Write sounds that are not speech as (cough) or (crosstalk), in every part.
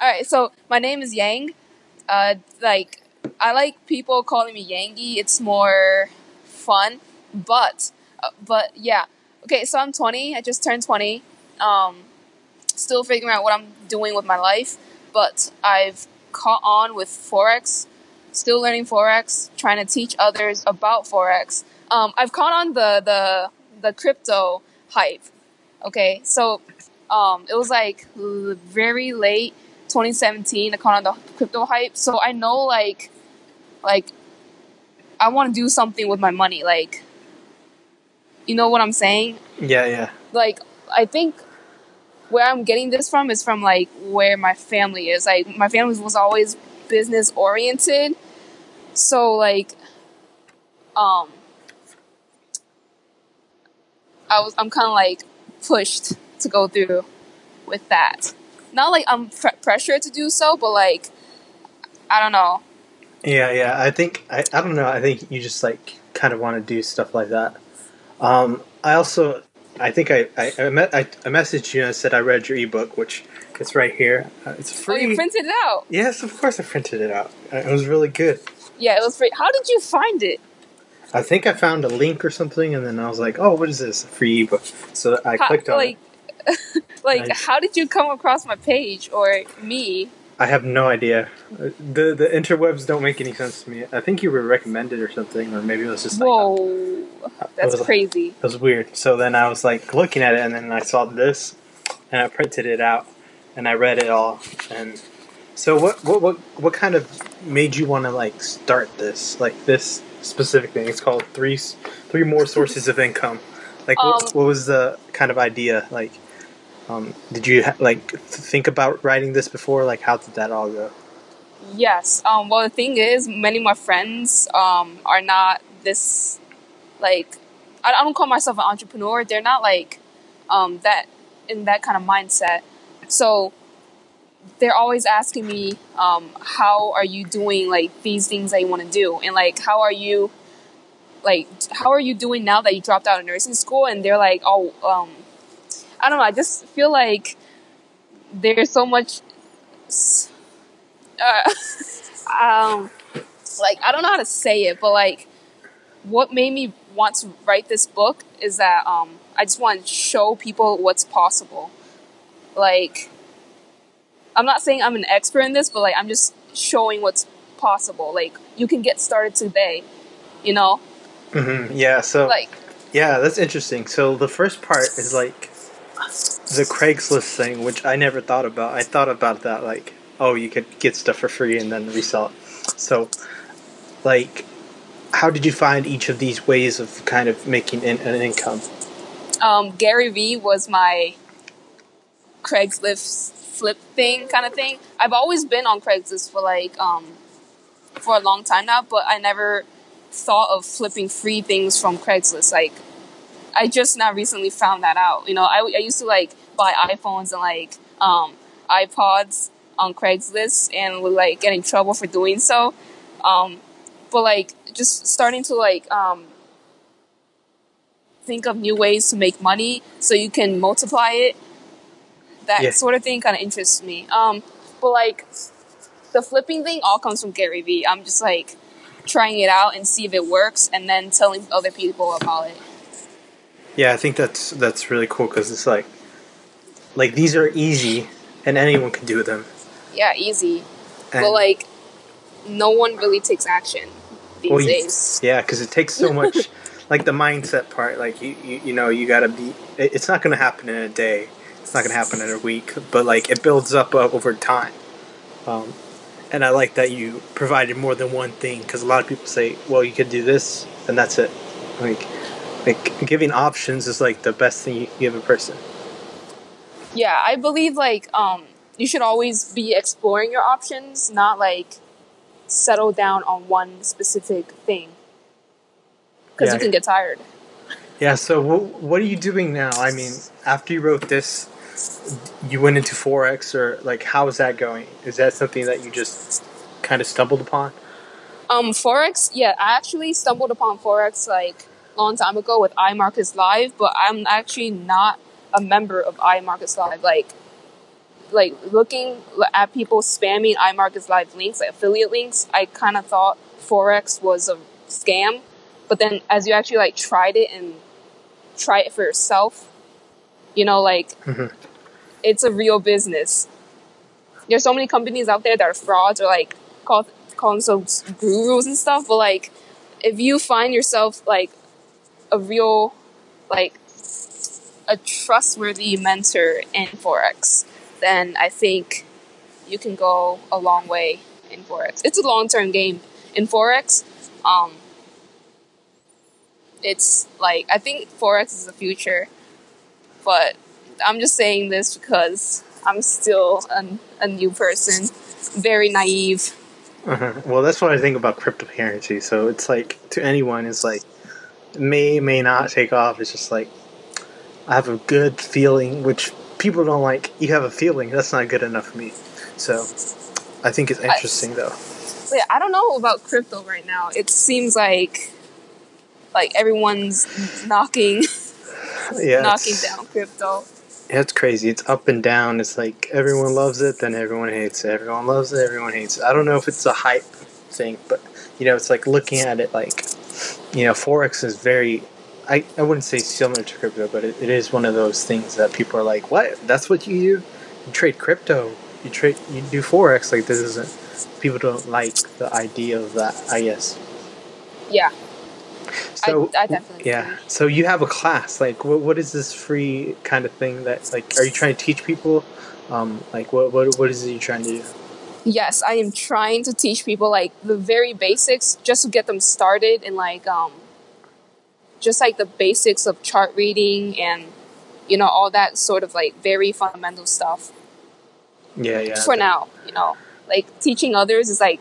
All right, so my name is Yang. Uh, like I like people calling me Yangi. It's more fun, but uh, but yeah. Okay, so I'm 20. I just turned 20. Um, still figuring out what I'm doing with my life, but I've caught on with forex. Still learning forex, trying to teach others about forex. Um, I've caught on the the the crypto hype. Okay, so um, it was like very late 2017. I caught on the crypto hype, so I know like like I want to do something with my money. Like, you know what I'm saying? Yeah, yeah. Like, I think where I'm getting this from is from like where my family is. Like, my family was always business oriented, so like, um, I was I'm kind of like pushed to go through with that. Not like I'm pre- pressured to do so, but like, I don't know. Yeah, yeah. I think I, I don't know. I think you just like kind of want to do stuff like that. Um, I also I think I I, I, me- I, I messaged you and I said I read your ebook, which it's right here. Uh, it's Oh, free. you printed it out. yes, of course I printed it out. Uh, It was really good. Yeah, it was free. How did you find it? I think I found a link or something, and then I was like, "Oh, what is this? A free ebook?" So I How, clicked on like, it. (laughs) like, how did you come across my page or me? I have no idea. Uh, The the interwebs don't make any sense to me. I think you were recommended or something, or maybe it was just like Whoa, that's was- crazy. It was weird. So then I was like looking at it, and then I saw this, and I printed it out, and I read it all. And so, what what what what kind of made you want to like start this like this specific thing? It's called three three more sources of income. Like, what, Um, what was the kind of idea? Like, um, did you ha- like think about writing this before? Like, how did that all go? Yes. Um. Well, the thing is, many of my friends um are not this, like, I, I don't call myself an entrepreneur. They're not like, um, that in that kind of mindset. So they're always asking me, um, how are you doing like these things that you want to do, and like how are you, like how are you doing now that you dropped out of nursing school? And they're like, oh, um, I don't know. I just feel like there's so much. Uh, (laughs) um, like I don't know how to say it, but like what made me want to write this book is that um, I just want to show people what's possible. Like I'm not saying I'm an expert in this, but like I'm just showing what's possible. Like you can get started today, you know? hmm Yeah. So Like Yeah, that's interesting. So the first part is (laughs) like the Craigslist thing, which I never thought about. I thought about that like, oh, you could get stuff for free and then resell it. So, like, how did you find each of these ways of kind of making in, an income? um, Gary Vee was my Craigslist flip thing kind of thing. I've always been on Craigslist for like um, for a long time now, but I never thought of flipping free things from Craigslist. Like I just now recently found that out. You know, I, I used to like buy iPhones and like um, iPods on Craigslist and would like get in trouble for doing so. Um, but like just starting to like um, think of new ways to make money so you can multiply it. That Yeah. sort of thing kind of interests me. Um, but like the flipping thing all comes from Gary Vee. I'm just like trying it out and see if it works, and then telling other people about it. Yeah, I think that's that's really cool because it's like, like these are easy and anyone can do them. Yeah, easy. And, but like, no one really takes action these Well, you- days. Yeah, because it takes so (laughs) much, like the mindset part. Like you, you, you know, you gotta be. It, it's not gonna happen in a day. It's not gonna happen in a week. But like it builds up uh, over time. Um, and I like that you provided more than one thing because a lot of people say, "Well, you could do this, and that's it." Like, like giving options is like the best thing you can give a person. Yeah, I believe like um, you should always be exploring your options, not like settle down on one specific thing because Yeah. you can get tired. Yeah. So what what are you doing now? I mean, after you wrote this, you went into forex, or like how is that going? Is that something that you just kind of stumbled upon? Um, forex. Yeah, I actually stumbled upon forex like long time ago with iMarkets Live, but I'm actually not a member of iMarkets Live. Like, like looking at people spamming iMarkets Live links, like affiliate links, I kind of thought forex was a scam. But then, as you actually like tried it and try it for yourself, you know, like Mhm. it's a real business. There's so many companies out there that are frauds or like call call themselves gurus and stuff. But like, if you find yourself like a real like a trustworthy mentor in forex, then I think you can go a long way in forex. It's a long term game in forex. Um, it's like I think forex is the future, but I'm just saying this because I'm still an, a new person, very naive. Uh-huh. Well, that's what I think about cryptocurrency. So it's like to anyone, it's like may may not take off. It's just like I have a good feeling, which people don't like. You have a feeling that's not good enough for me. So I think it's interesting though. Yeah, I don't know about crypto right now. It seems like like everyone's knocking (laughs) Yeah, knocking down crypto. yeah, it's crazy. It's up and down. It's like everyone loves it, then everyone hates it. Everyone loves it, everyone hates it. I don't know if it's a hype thing, but you know, it's like looking at it like you know, forex is very. I, I wouldn't say similar to crypto, but it, it is one of those things that people are like, "What? That's what you do? You trade crypto? You trade? You do forex? Like this isn't." People don't like the idea of that. I guess. Yeah, So I, I definitely yeah. agree. So you have a class. Like, what, what is this free kind of thing that like? Are you trying to teach people? Um, like, what what what is it you're trying to do? Yes, I am trying to teach people like the very basics just to get them started and like um just like the basics of chart reading and you know all that sort of like very fundamental stuff. Yeah, yeah. For now, you know, like teaching others is like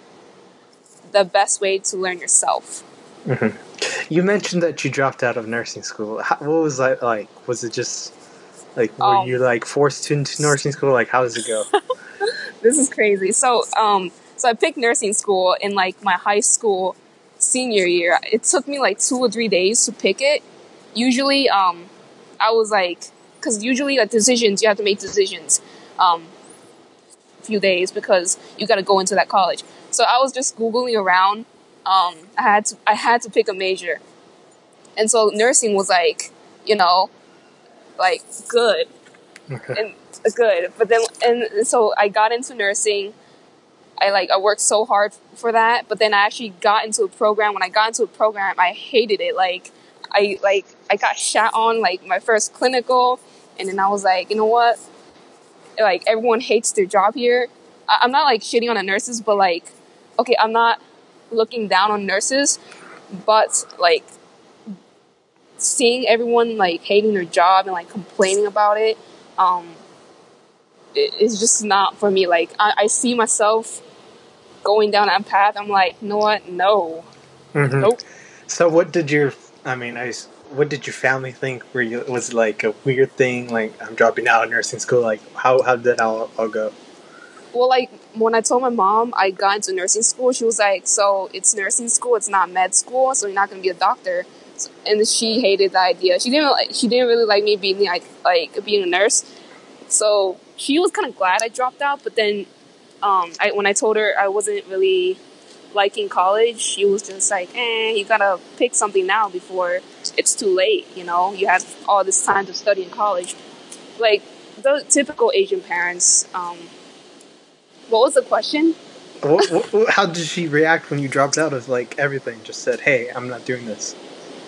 the best way to learn yourself. hmm You mentioned that you dropped out of nursing school. How, what was that like? Was it just like were Um, you like forced to into nursing school? Like, how does it go? (laughs) this is crazy. So, um, so I picked nursing school in like my high school senior year. It took me like two or three days to pick it. Usually, um, I was like, because usually like decisions, you have to make decisions, um, a few days because you got to go into that college. So I was just googling around. Um, I had to, I had to pick a major, and so nursing was like, you know, like good and uh, good. But then, and so I got into nursing. I like I worked so hard for that, but then I actually got into a program. When I got into a program, I hated it. Like I like I got shot on like my first clinical, and then I was like, you know what? Like everyone hates their job here. I- I'm not like shitting on the nurses, but like, okay, I'm not looking down on nurses, but like seeing everyone like hating their job and like complaining about it um it, it's just not for me like I, I see myself going down that path i'm like you know what no Mhm. nope So, what did your? I mean, I. What did your family think? Were you was it like a weird thing? Like I'm dropping out of nursing school. Like how how did that all, all go? well like when i told my mom i got into nursing school she was like so it's nursing school it's not med school so you're not going to be a doctor and she hated the idea. She didn't like she didn't really like me being like like being a nurse. So she was kind of glad i dropped out but then um I, when i told her i wasn't really liking college she was just like eh you gotta pick something now before it's too late you know? You have all this time to study in college. Like the typical asian parents um what was the question? What, what, how did she react when you dropped out of like everything? Just said, "Hey, I'm not doing this."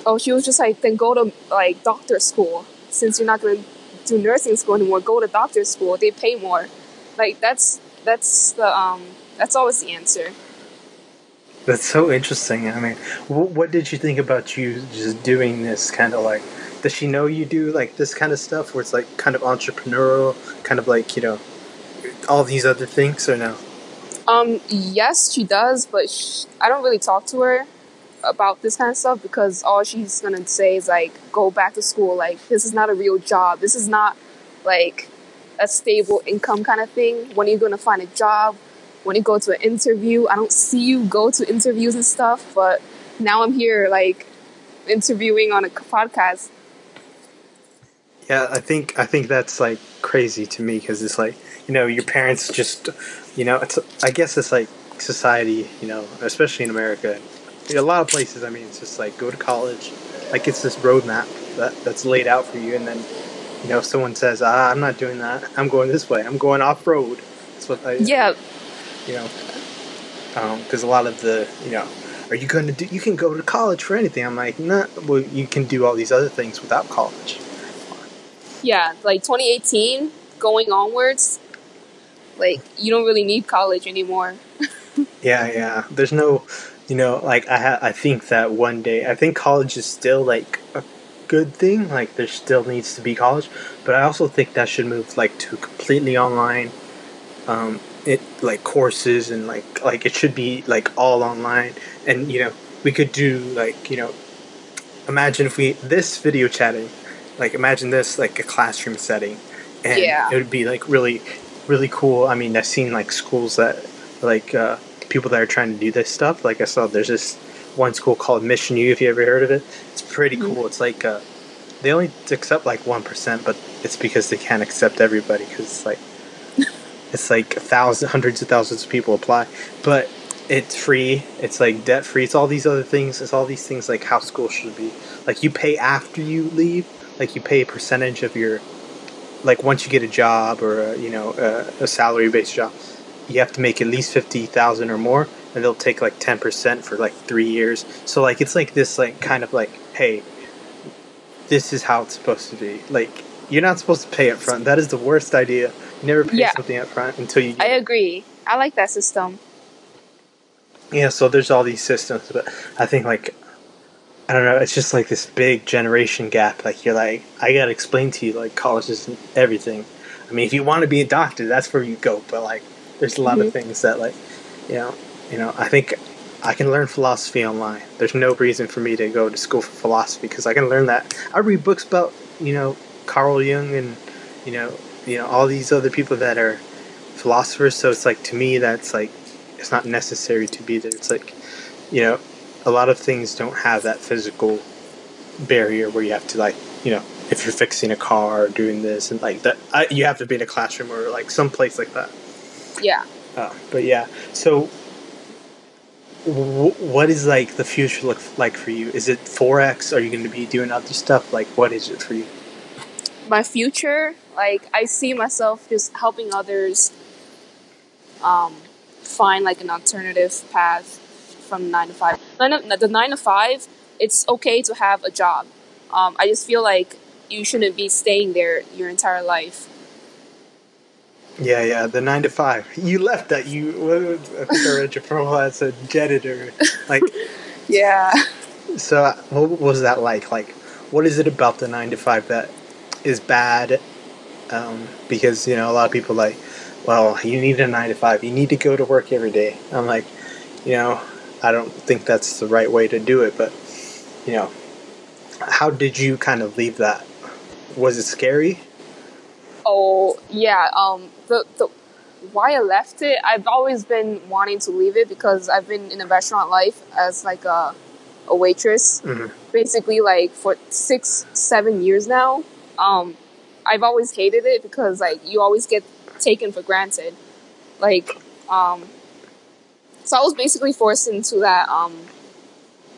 Oh she was just like then go to like doctor school since you're not going to do nursing school anymore go to doctor school they pay more like that's that's the um that's always the answer That's so interesting. I mean, what, what did you think about you just doing this kind of like? Does she know you do like this kind of stuff where it's like kind of entrepreneurial, kind of like you know, all these other things or no? Um, yes, she does, but sh- I don't really talk to her about this kind of stuff because all she's gonna say is like, "Go back to school." Like, this is not a real job. This is not like a stable income kind of thing. When are you gonna find a job? When you go to an interview, I don't see you go to interviews and stuff. But now I'm here, like interviewing on a podcast. Yeah, I think I think that's like crazy to me because it's like you know your parents just you know it's I guess it's like society you know especially in America a lot of places I mean it's just like go to college like it's this roadmap that that's laid out for you and then you know if someone says ah I'm not doing that I'm going this way I'm going off road that's what I Yeah, you know because a lot of the you know are you going to do you can go to college for anything I'm like nah well you can do all these other things without college yeah. Like 2018 going onwards, like you don't really need college anymore. (laughs) Yeah, yeah. There's no, you know, like I ha- I think that one day I think college is still like a good thing. Like there still needs to be college, but I also think that should move like to completely online. Um, it like courses and like like it should be like all online, and you know we could do like you know, imagine if we this video chatting, like imagine this like a classroom setting, and Yeah. it would be like really really cool. I mean, I've seen like schools that like uh, people that are trying to do this stuff. Like I saw there's this one school called Mission U. If you ever heard of it, it's pretty Mhm. cool. It's like uh, they only accept like one percent, but it's because they can't accept everybody because it's like (laughs) it's like thousands, hundreds of thousands of people apply, but it's free. It's like debt free. It's all these other things. It's all these things like how school should be. Like you pay after you leave. Like you pay a percentage of your like once you get a job or a, you know a, a salary based job, you have to make at least fifty thousand or more, and they'll take like ten percent for like three years. So like it's like this like kind of like hey, this is how it's supposed to be. Like you're not supposed to pay up front. That is the worst idea. You never pay Yeah. something up front until you. I agree. I like that system. yeah. So there's all these systems, but I think like. I don't know. It's just like this big generation gap. Like you're like, I gotta explain to you like college isn't everything. I mean, if you want to be a doctor, that's where you go. But like, there's a lot of Mhm. things that like, you know, you know. I think I can learn philosophy online. There's no reason for me to go to school for philosophy because I can learn that. I read books about you know Carl Jung and you know you know all these other people that are philosophers. So it's like to me that's like it's not necessary to be there. It's like you know a lot of things don't have that physical barrier where you have to like you know if you're fixing a car or doing this and like that I, you have to be in a classroom or like some place like that Yeah. uh, but yeah so w- what is like the future look like for you is it forex are you going to be doing other stuff like what is it for you my future, like I see myself just helping others um, find like an alternative path from nine to five. Nine to, the nine to five, it's okay to have a job. Um, I just feel like you shouldn't be staying there your entire life. Yeah yeah the nine to five you left that you i think i read your profile as a janitor like (laughs) Yeah. So, what was that like? Like, what is it about the nine to five that is bad? Um, because you know, a lot of people like, well, you need a nine to five. You need to go to work every day. I'm like, you know, I don't think that's the right way to do it. But you know, how did you kind of leave that? Was it scary? Oh yeah. Um. The the why I left it, I've always been wanting to leave it because I've been in a restaurant life as like a a waitress. Mhm. Basically, like for six seven years now. Um, I've always hated it because like you always get taken for granted. Like um. So I was basically forced into that um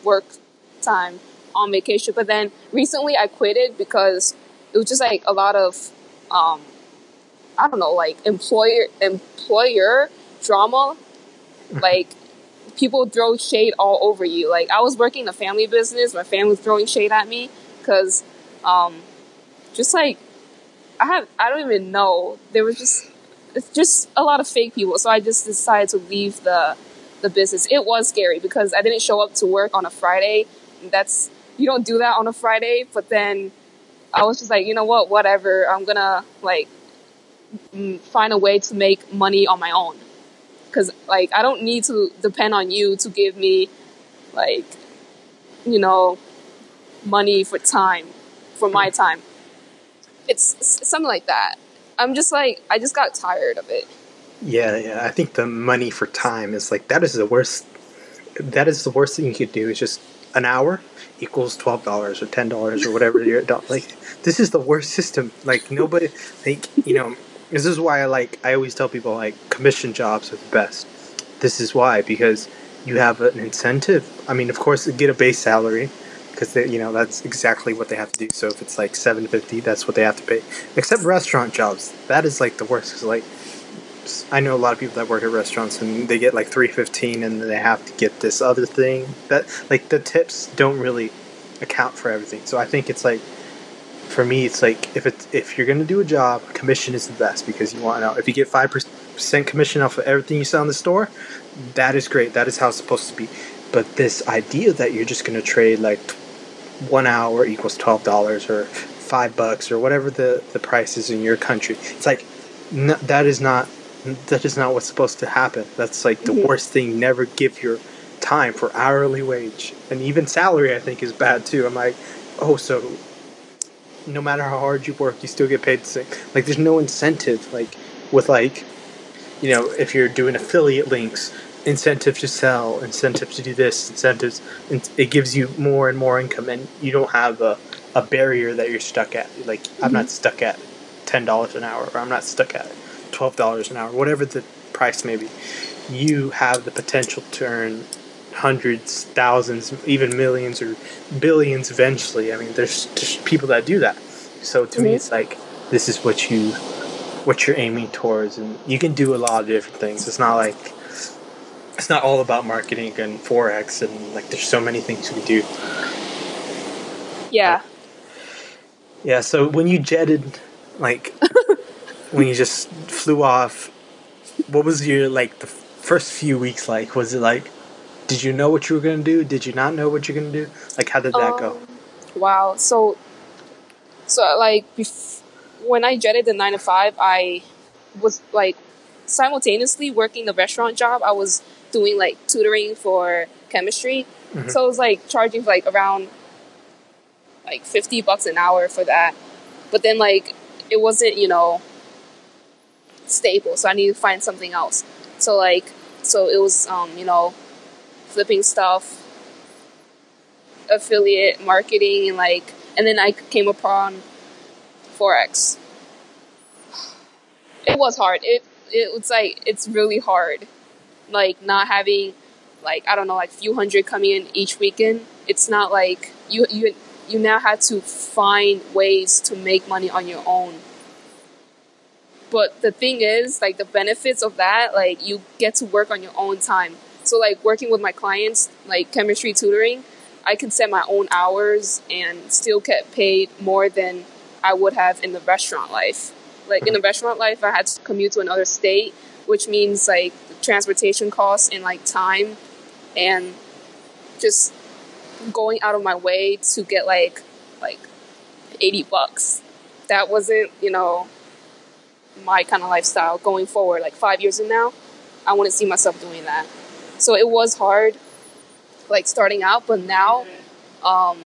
work time on vacation, but then recently I quit it because it was just like a lot of um I don't know, like employer employer drama. (laughs) Like people throw shade all over you. Like I was working in a family business, my family was throwing shade at me because um just like I have I don't even know. There was just it's just a lot of fake people. So I just decided to leave the the business. It was scary because I didn't show up to work on a Friday. That's you don't do that on a Friday, but then I was just like, you know what, whatever. I'm gonna like find a way to make money on my own. Cause like I don't need to depend on you to give me like you know money for time for my time. It's, it's something like that. I'm just like I just got tired of it. Yeah, yeah. I think the money for time is like that is the worst. That is the worst thing you could do. Is just an hour equals twelve dollars or ten dollars or whatever you're like. This is the worst system. Like nobody, like you know, this is why I like. I always tell people like commission jobs are the best. This is why because you have an incentive. I mean, of course, get a base salary because you know that's exactly what they have to do. So if it's like seven fifty, that's what they have to pay. Except restaurant jobs, that is like the worst. Cause like I know a lot of people that work at restaurants and they get like three fifteen, and they have to get this other thing that like the tips don't really account for everything. So I think it's like for me, it's like if it's if you're gonna do a job, commission is the best because you want to know if you get five percent commission off of everything you sell in the store, that is great. That is how it's supposed to be. But this idea that you're just gonna trade like one hour equals twelve dollars or five bucks or whatever the the price is in your country, it's like no, that is not that is not what's supposed to happen. That's like the mm-hmm. worst thing. Never give your time for hourly wage and even salary. I think is bad too. I'm like, oh, so no matter how hard you work, you still get paid the same. Like, there's no incentive. Like with like, you know, if you're doing affiliate links, incentive to sell, incentive to do this, incentives, it gives you more and more income, and you don't have a, a barrier that you're stuck at. Like, mm-hmm. I'm not stuck at ten dollars an hour, or I'm not stuck at twelve dollars an hour, whatever the price may be. You have the potential to earn hundreds, thousands, even millions or billions eventually. I mean, there's just people that do that. So to mm-hmm. me, it's like this is what you what you're aiming towards, and you can do a lot of different things. It's not like it's not all about marketing and forex, and like there's so many things you can do. Yeah. yeah. So when you jetted, like (laughs) when you just flew off, what was your like the first few weeks like? Was it like did you know what you were going to do? Did you not know what you're going to do? Like, how did that um, go? Wow. So, so like, bef- when I jetted the nine to five, I was like simultaneously working the restaurant job. I was doing like tutoring for chemistry. Mm-hmm. So it was like charging like around like 50 bucks an hour for that. But then like it wasn't, you know, stable. So I needed to find something else. So like, so it was, um, you know, flipping stuff, affiliate marketing, and like, and then I came upon forex. (sighs) It was hard. It it was like it's really hard, like not having, like I don't know, like few hundred coming in each weekend. It's not like you you you now have to find ways to make money on your own. But the thing is, like the benefits of that, like you get to work on your own time. So like working with my clients, like chemistry tutoring, I can set my own hours and still get paid more than I would have in the restaurant life. Like in the restaurant life, I had to commute to another state, which means like transportation costs and like time and just going out of my way to get like like 80 bucks. That wasn't, you know, my kind of lifestyle going forward. Like five years from now, I want to see myself doing that. So it was hard, like starting out, but now, um,